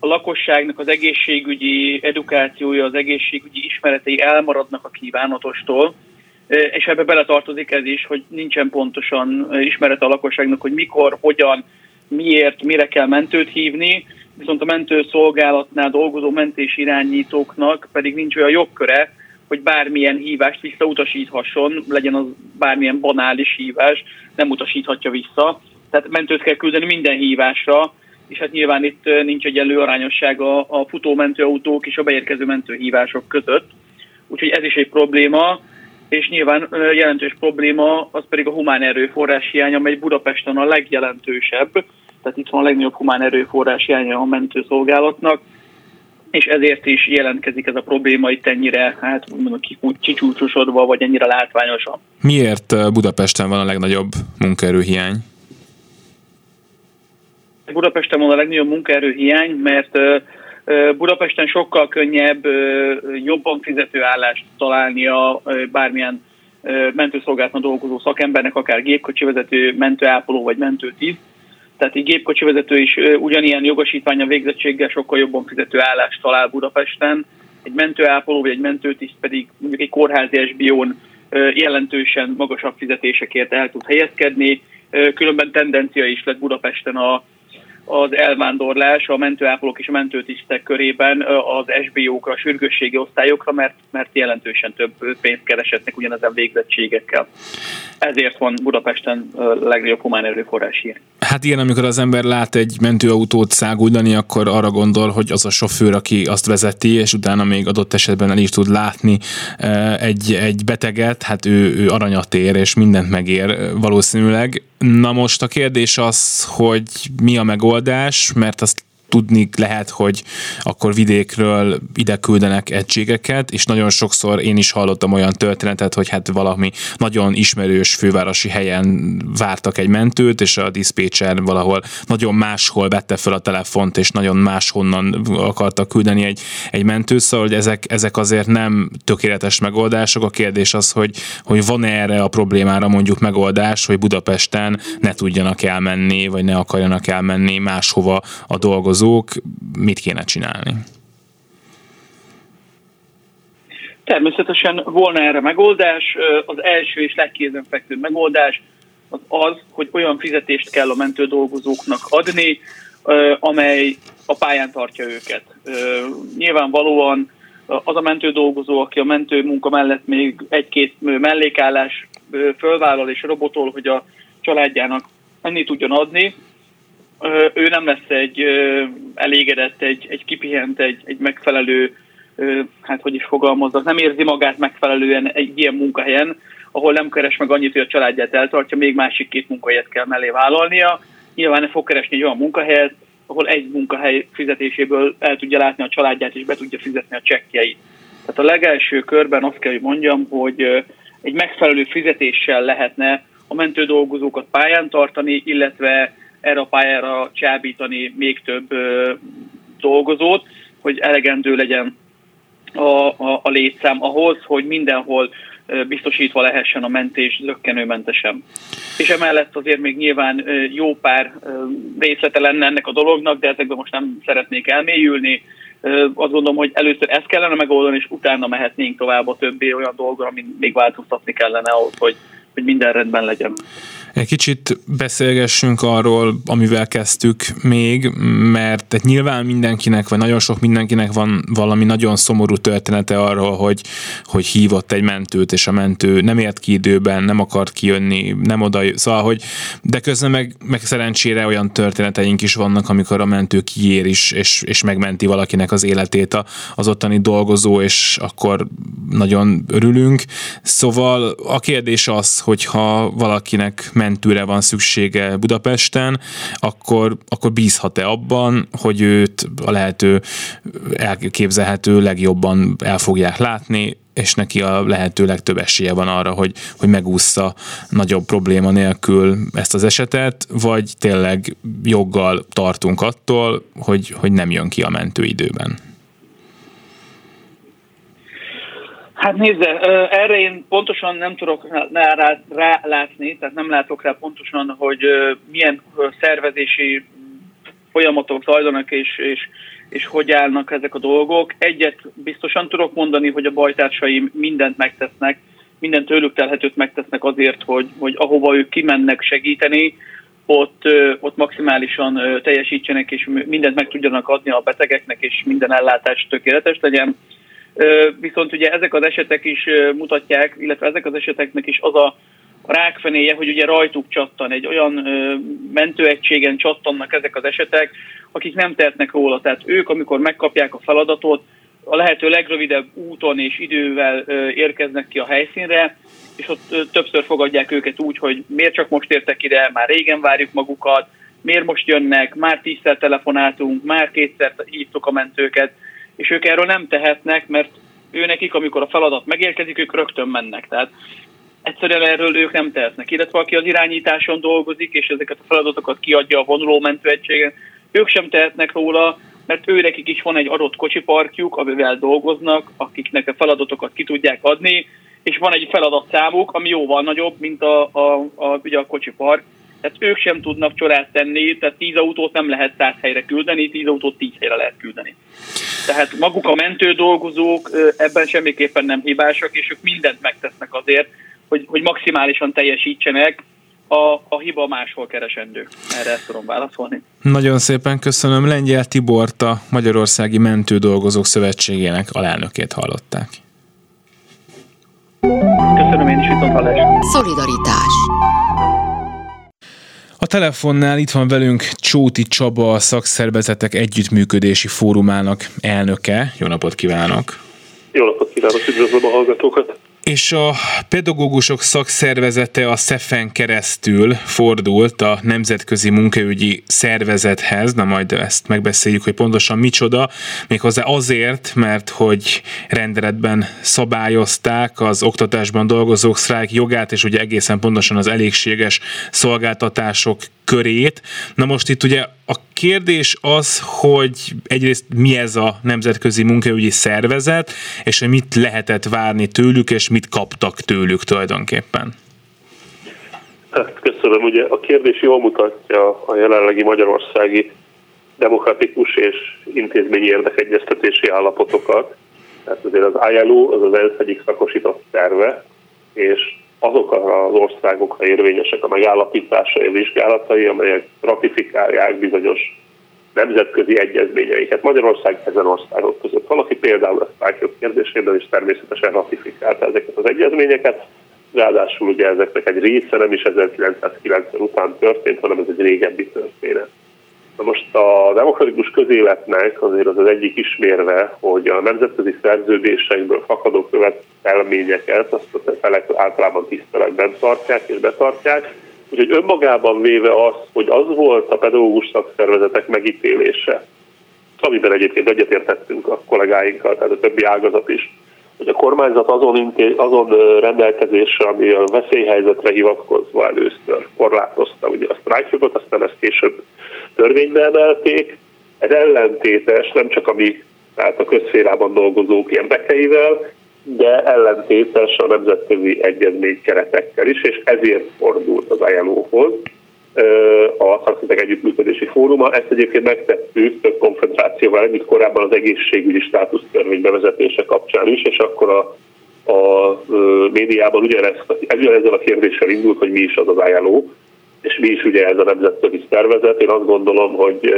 a lakosságnak az egészségügyi edukációja, az egészségügyi ismeretei elmaradnak a kívánatostól, és ebbe beletartozik ez is, hogy nincsen pontosan ismerete a lakosságnak, hogy mikor, hogyan, miért, mire kell mentőt hívni, viszont a mentőszolgálatnál dolgozó mentés irányítóknak pedig nincs olyan jogköre, hogy bármilyen hívást visszautasíthasson, legyen az bármilyen banális hívás, nem utasíthatja vissza. Tehát mentőt kell küldeni minden hívásra, és hát nyilván itt nincs egy arányosság a, a futó mentőautók és a beérkező mentőhívások között. Úgyhogy ez is egy probléma, és nyilván jelentős probléma az pedig a humán erőforrás hiány, amely Budapesten a legjelentősebb, tehát itt van a legnagyobb humán erőforrás hiánya a mentőszolgálatnak, és ezért is jelentkezik ez a probléma itt ennyire, hát mondjuk kicsúcsosodva, vagy ennyire látványosan. Miért Budapesten van a legnagyobb munkaerőhiány? Budapesten van a legnagyobb munkaerőhiány, mert Budapesten sokkal könnyebb jobban fizető állást találni a bármilyen mentőszolgálatban dolgozó szakembernek, akár gépkocsivezető, mentőápoló vagy mentőtíz. Tehát egy gépkocsivezető is ugyanilyen jogosítványa végzettséggel sokkal jobban fizető állást talál Budapesten. Egy mentőápoló vagy egy mentőtiszt pedig mondjuk egy kórházi SBO-n jelentősen magasabb fizetésekért el tud helyezkedni. Különben tendencia is lett Budapesten a az elvándorlás a mentőápolók és a mentőtisztek körében az SBO-kra, a sürgősségi osztályokra, mert, mert jelentősen több pénzt keresetnek ugyanezen végzettségekkel. Ezért van Budapesten a legnagyobb humán erőforrás hiány. Hát igen, amikor az ember lát egy mentőautót száguldani, akkor arra gondol, hogy az a sofőr, aki azt vezeti, és utána még adott esetben el is tud látni egy, egy beteget, hát ő, ő aranyat ér, és mindent megér valószínűleg. Na most a kérdés az, hogy mi a megoldás, mert azt tudni lehet, hogy akkor vidékről ide küldenek egységeket, és nagyon sokszor én is hallottam olyan történetet, hogy hát valami nagyon ismerős fővárosi helyen vártak egy mentőt, és a diszpécser valahol nagyon máshol vette fel a telefont, és nagyon máshonnan akartak küldeni egy, egy mentőt, szóval hogy ezek, ezek azért nem tökéletes megoldások. A kérdés az, hogy, hogy van erre a problémára mondjuk megoldás, hogy Budapesten ne tudjanak elmenni, vagy ne akarjanak elmenni máshova a dolgozók, dolgozók, mit kéne csinálni? Természetesen volna erre megoldás. Az első és legkézenfekvő megoldás az az, hogy olyan fizetést kell a mentő dolgozóknak adni, amely a pályán tartja őket. Nyilvánvalóan az a mentő dolgozó, aki a mentő munka mellett még egy-két mellékállás fölvállal és robotol, hogy a családjának ennyit tudjon adni, ő nem lesz egy elégedett, egy, egy kipihent, egy, egy megfelelő, hát hogy is fogalmazzak, nem érzi magát megfelelően egy ilyen munkahelyen, ahol nem keres meg annyit, hogy a családját eltartja, még másik két munkahelyet kell mellé vállalnia. Nyilván fog keresni egy olyan munkahelyet, ahol egy munkahely fizetéséből el tudja látni a családját és be tudja fizetni a csekkjeit. Tehát a legelső körben azt kell, hogy mondjam, hogy egy megfelelő fizetéssel lehetne a mentődolgozókat pályán tartani, illetve erre a pályára csábítani még több dolgozót, hogy elegendő legyen a, a, a létszám ahhoz, hogy mindenhol biztosítva lehessen a mentés zöggenőmentesen. És emellett azért még nyilván jó pár részlete lenne ennek a dolognak, de ezekben most nem szeretnék elmélyülni. Azt gondolom, hogy először ezt kellene megoldani, és utána mehetnénk tovább a többi olyan dolgra, amit még változtatni kellene ahhoz, hogy, hogy minden rendben legyen. Egy kicsit beszélgessünk arról, amivel kezdtük még, mert nyilván mindenkinek, vagy nagyon sok mindenkinek van valami nagyon szomorú története arról, hogy, hogy hívott egy mentőt, és a mentő nem ért ki időben, nem akart kijönni, nem oda, szóval, hogy de közben meg, meg szerencsére olyan történeteink is vannak, amikor a mentő kiér is, és, és megmenti valakinek az életét az ottani dolgozó, és akkor nagyon örülünk. Szóval a kérdés az, hogyha valakinek mentőre van szüksége Budapesten, akkor, akkor bízhat-e abban, hogy őt a lehető elképzelhető legjobban el fogják látni, és neki a lehető legtöbb esélye van arra, hogy, hogy megúszza nagyobb probléma nélkül ezt az esetet, vagy tényleg joggal tartunk attól, hogy, hogy nem jön ki a mentőidőben. Hát nézze, erre én pontosan nem tudok rá, rá, rá látni, tehát nem látok rá pontosan, hogy milyen szervezési folyamatok zajlanak, és, és, és hogy állnak ezek a dolgok. Egyet biztosan tudok mondani, hogy a bajtársaim mindent megtesznek, minden tőlük telhetőt megtesznek azért, hogy, hogy ahova ők kimennek segíteni, ott, ott maximálisan teljesítsenek, és mindent meg tudjanak adni a betegeknek, és minden ellátás tökéletes legyen. Viszont ugye ezek az esetek is mutatják, illetve ezek az eseteknek is az a rákfenéje, hogy ugye rajtuk csattan, egy olyan mentőegységen csattannak ezek az esetek, akik nem tehetnek róla. Tehát ők, amikor megkapják a feladatot, a lehető legrövidebb úton és idővel érkeznek ki a helyszínre, és ott többször fogadják őket úgy, hogy miért csak most értek ide, már régen várjuk magukat, miért most jönnek, már tízszer telefonáltunk, már kétszer hívtuk a mentőket, és ők erről nem tehetnek, mert ő nekik, amikor a feladat megérkezik, ők rögtön mennek. Tehát egyszerűen erről ők nem tehetnek. Illetve aki az irányításon dolgozik, és ezeket a feladatokat kiadja a vonuló mentőegységen, ők sem tehetnek róla, mert ő nekik is van egy adott kocsiparkjuk, amivel dolgoznak, akiknek a feladatokat ki tudják adni, és van egy feladatszámuk, ami jóval nagyobb, mint a, a, a, ugye a kocsipark. Tehát ők sem tudnak csorát tenni, tehát tíz autót nem lehet száz helyre küldeni, tíz autót tíz helyre lehet küldeni. Tehát maguk a mentő dolgozók ebben semmiképpen nem hibásak, és ők mindent megtesznek azért, hogy, hogy maximálisan teljesítsenek, a, a hiba máshol keresendő. Erre ezt tudom válaszolni. Nagyon szépen köszönöm. Lengyel Tibort, a Magyarországi Mentő Dolgozók Szövetségének alelnökét hallották. Köszönöm én is, viszont Szolidaritás a telefonnál itt van velünk Csóti Csaba, a Szakszervezetek Együttműködési Fórumának elnöke. Jó napot kívánok! Jó napot kívánok, üdvözlöm a hallgatókat! És a pedagógusok szakszervezete a SZEFEN keresztül fordult a Nemzetközi Munkaügyi Szervezethez, na majd ezt megbeszéljük, hogy pontosan micsoda, méghozzá azért, mert hogy rendeletben szabályozták az oktatásban dolgozók sztrájk jogát, és ugye egészen pontosan az elégséges szolgáltatások körét. Na most itt ugye a kérdés az, hogy egyrészt mi ez a Nemzetközi Munkaügyi Szervezet, és hogy mit lehetett várni tőlük, és mit kaptak tőlük tulajdonképpen. Hát, köszönöm. Ugye a kérdés jól mutatja a jelenlegi magyarországi demokratikus és intézményi érdekegyeztetési állapotokat. Tehát azért az ILO az az ENSZ egyik szakosított szerve, és azok az országokra érvényesek a megállapításai, a vizsgálatai, amelyek ratifikálják bizonyos nemzetközi egyezményeiket. Magyarország ezen országok között valaki például a sztrájkok kérdésében is természetesen ratifikálta ezeket az egyezményeket, ráadásul ugye ezeknek egy része nem is 1990 után történt, hanem ez egy régebbi történet. Na most a demokratikus közéletnek azért az az egyik ismérve, hogy a nemzetközi szerződésekből fakadó követelményeket azt a felek általában tiszteletben tartják és betartják. Úgyhogy önmagában véve az, hogy az volt a pedagógus szakszervezetek megítélése, amiben egyébként egyetértettünk a kollégáinkkal, tehát a többi ágazat is, hogy a kormányzat azon, azon rendelkezésre, ami a veszélyhelyzetre hivatkozva először korlátozta ugye a sztrájkjogot, aztán ezt később törvénybe emelték. Ez ellentétes nem csak a mi, tehát a közférában dolgozók érdekeivel, de ellentétes a nemzetközi egyezmény keretekkel is, és ezért fordult az ILO-hoz a Szakszervezetek Együttműködési Fóruma. Ezt egyébként megtettük több konfederációval együtt korábban az egészségügyi státusztörvény bevezetése kapcsán is, és akkor a, a médiában ugyanezt, ezzel a kérdéssel indult, hogy mi is az az ILO, és mi is ugye ez a nemzetközi szervezet. Én azt gondolom, hogy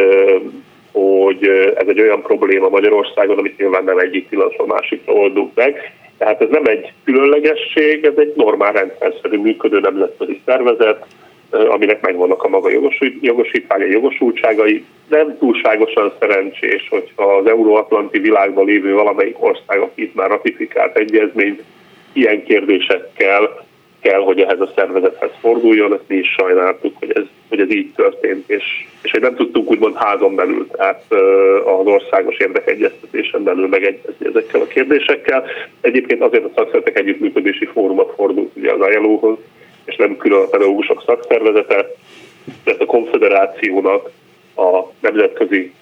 hogy ez egy olyan probléma Magyarországon, amit nyilván nem egyik pillanatban másikra oldunk meg. Tehát ez nem egy különlegesség, ez egy normál rendszerszerű működő nemzetközi szervezet, aminek megvannak a maga jogosítványai, jogosultságai. Nem túlságosan szerencsés, hogyha az euróatlanti világban lévő valamelyik ország, aki itt már ratifikált egyezményt, ilyen kérdésekkel kell, hogy ehhez a szervezethez forduljon, ezt mi is sajnáltuk, hogy ez, hogy ez így történt, és, és hogy nem tudtunk úgymond házon belül, tehát az országos érdekegyeztetésen belül megegyezni ezekkel a kérdésekkel. Egyébként azért a szakszervezetek együttműködési fórumot fordult ugye az ILO-hoz, és nem külön a pedagógusok szakszervezete, tehát a konfederációnak a nemzetközi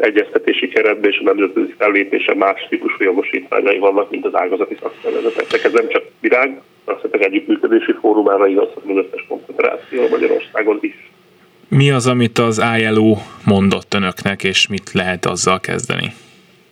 egyeztetési keretben és a nemzetközi fellépésen más típusú jogosítványai vannak, mint az ágazati szakszervezeteknek. Ez nem csak virág, szakszervezetek együttműködési fórumára igaz, hanem az összes konfederáció Magyarországon is. Mi az, amit az ILO mondott önöknek, és mit lehet azzal kezdeni?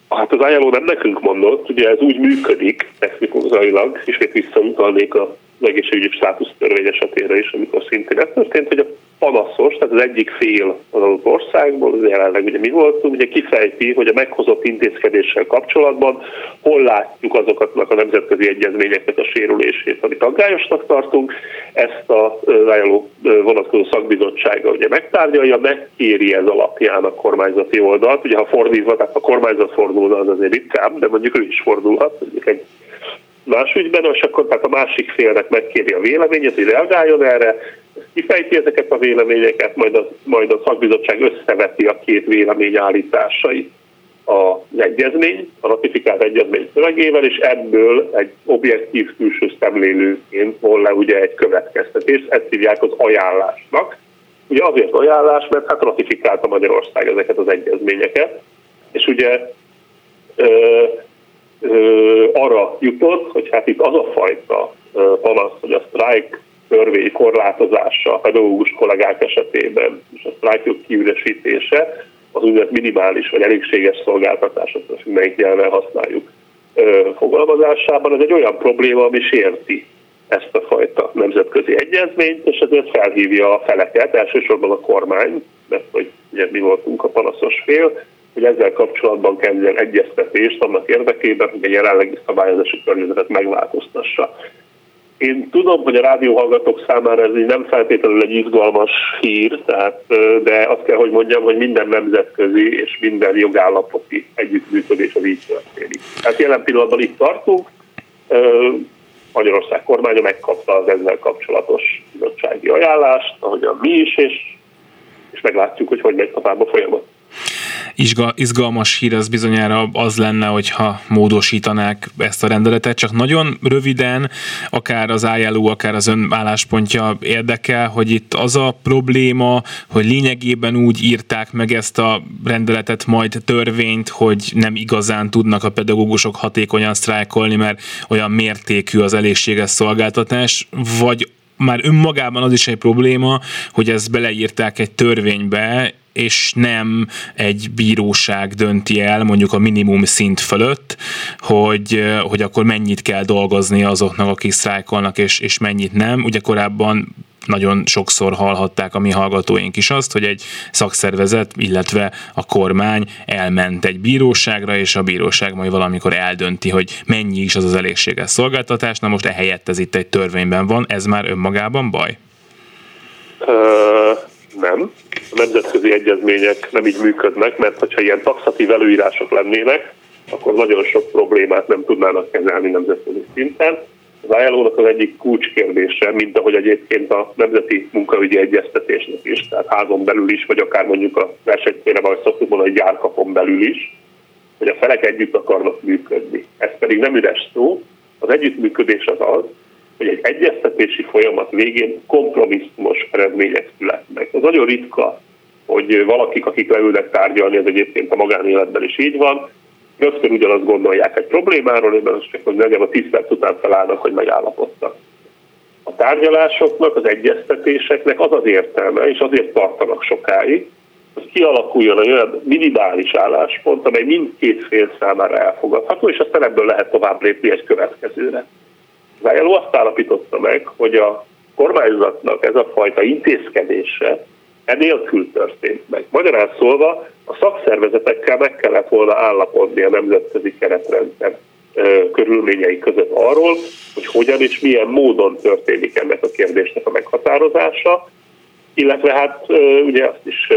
Hát az ILO nem nekünk mondott, ugye ez úgy működik technikailag, ismét visszautalnék a az egészségügyi státusz törvény esetére is, amikor szintén ez történt, hogy a panaszos, tehát az egyik fél az országból, az jelenleg ugye mi voltunk, ugye kifejti, hogy a meghozott intézkedéssel kapcsolatban hol látjuk azokatnak a nemzetközi egyezményeknek a sérülését, amit aggályosnak tartunk. Ezt a ILO vonatkozó szakbizottsága ugye megtárgyalja, megkéri ez alapján a kormányzati oldalt. Ugye ha fordítva, tehát a kormányzat fordulna, az azért ritkább, de mondjuk ő is fordulhat, mondjuk egy más ügyben, és akkor tehát a másik félnek megkéri a véleményet, hogy reagáljon erre, kifejti ezeket a véleményeket, majd a, majd a szakbizottság összeveti a két vélemény állításait az egyezmény, a ratifikált egyezmény szövegével, és ebből egy objektív külső szemlélőként von le ugye egy következtetés, ezt hívják az ajánlásnak. Ugye azért ajánlás, mert hát ratifikálta Magyarország ezeket az egyezményeket, és ugye arra jutott, hogy hát itt az a fajta panasz, hogy a sztrájk törvény korlátozása a pedagógus kollégák esetében és a sztrájkok kiüresítése az úgynevezett minimális vagy elégséges szolgáltatás, azt melyik nyelven használjuk fogalmazásában, ez egy olyan probléma, ami sérti ezt a fajta nemzetközi egyezményt, és ezért felhívja a feleket, elsősorban a kormány, mert hogy ugye mi voltunk a panaszos fél, hogy ezzel kapcsolatban kezdjen egyeztetést annak érdekében, hogy a jelenlegi szabályozási környezetet megváltoztassa. Én tudom, hogy a rádióhallgatók számára ez nem feltétlenül egy izgalmas hír, tehát, de azt kell, hogy mondjam, hogy minden nemzetközi és minden jogállapoti együttműködés az így történik. Tehát jelen pillanatban itt tartunk, Magyarország kormánya megkapta az ezzel kapcsolatos bizottsági ajánlást, ahogyan mi is, és, és meglátjuk, hogy hogy megy tovább a folyamat izgalmas hír az bizonyára az lenne, hogyha módosítanák ezt a rendeletet, csak nagyon röviden, akár az ILO, akár az ön álláspontja érdekel, hogy itt az a probléma, hogy lényegében úgy írták meg ezt a rendeletet, majd törvényt, hogy nem igazán tudnak a pedagógusok hatékonyan sztrájkolni, mert olyan mértékű az elégséges szolgáltatás, vagy már önmagában az is egy probléma, hogy ezt beleírták egy törvénybe, és nem egy bíróság dönti el mondjuk a minimum szint fölött, hogy, hogy akkor mennyit kell dolgozni azoknak, akik sztrájkolnak, és, és mennyit nem. Ugye korábban nagyon sokszor hallhatták a mi hallgatóink is azt, hogy egy szakszervezet, illetve a kormány elment egy bíróságra, és a bíróság majd valamikor eldönti, hogy mennyi is az az elégséges szolgáltatás. Na most ehelyett ez itt egy törvényben van, ez már önmagában baj? Nem. A nemzetközi egyezmények nem így működnek, mert hogyha ilyen taxatív előírások lennének, akkor nagyon sok problémát nem tudnának kezelni nemzetközi szinten. Az ilo az egyik kulcskérdése, mint ahogy egyébként a Nemzeti Munkaügyi Egyeztetésnek is, tehát házon belül is, vagy akár mondjuk a versenytére, vagy szoktuk a gyárkapon belül is, hogy a felek együtt akarnak működni. Ez pedig nem üres szó, az együttműködés az az, hogy egy egyeztetési folyamat végén kompromisszumos eredmények születnek. Ez nagyon ritka, hogy valakik, akik leülnek tárgyalni, ez egyébként a magánéletben is így van, rögtön ugyanazt gondolják egy problémáról, és csak hogy a 10 perc után felállnak, hogy megállapodtak. A tárgyalásoknak, az egyeztetéseknek az az értelme, és azért tartanak sokáig, hogy kialakuljon egy olyan minimális álláspont, amely mindkét fél számára elfogadható, és aztán ebből lehet tovább lépni egy következőre. Az ILO azt állapította meg, hogy a kormányzatnak ez a fajta intézkedése enélkül történt meg. Magyarán szólva, a szakszervezetekkel meg kellett volna állapodni a nemzetközi keretrendszer körülményei között arról, hogy hogyan és milyen módon történik ennek a kérdésnek a meghatározása, illetve hát ugye azt is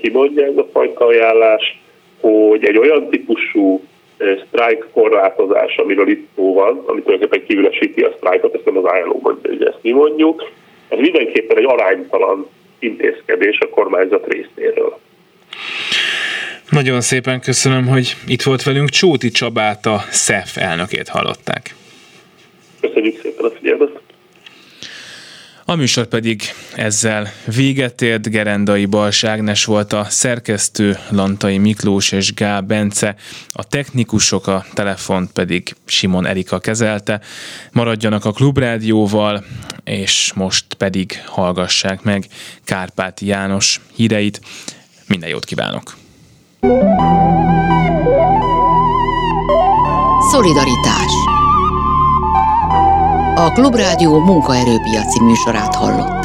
kimondja ez a fajta ajánlás, hogy egy olyan típusú sztrájk korlátozás, amiről itt szó van, ami tulajdonképpen kívülesíti a sztrájkot, ezt nem az ILO mondja, hogy ezt mi mondjuk. Ez mindenképpen egy aránytalan intézkedés a kormányzat részéről. Nagyon szépen köszönöm, hogy itt volt velünk. Csóti Csabát, a SZEF elnökét hallották. Köszönjük szépen a figyelmet! A műsor pedig ezzel véget ért. Gerendai Balságnes volt a szerkesztő, Lantai Miklós és Gá Bence, a technikusok, a telefont pedig Simon Erika kezelte. Maradjanak a Klubrádióval, és most pedig hallgassák meg Kárpáti János híreit. Minden jót kívánok! Szolidaritás a Klubrádió munkaerőpiaci műsorát hallott.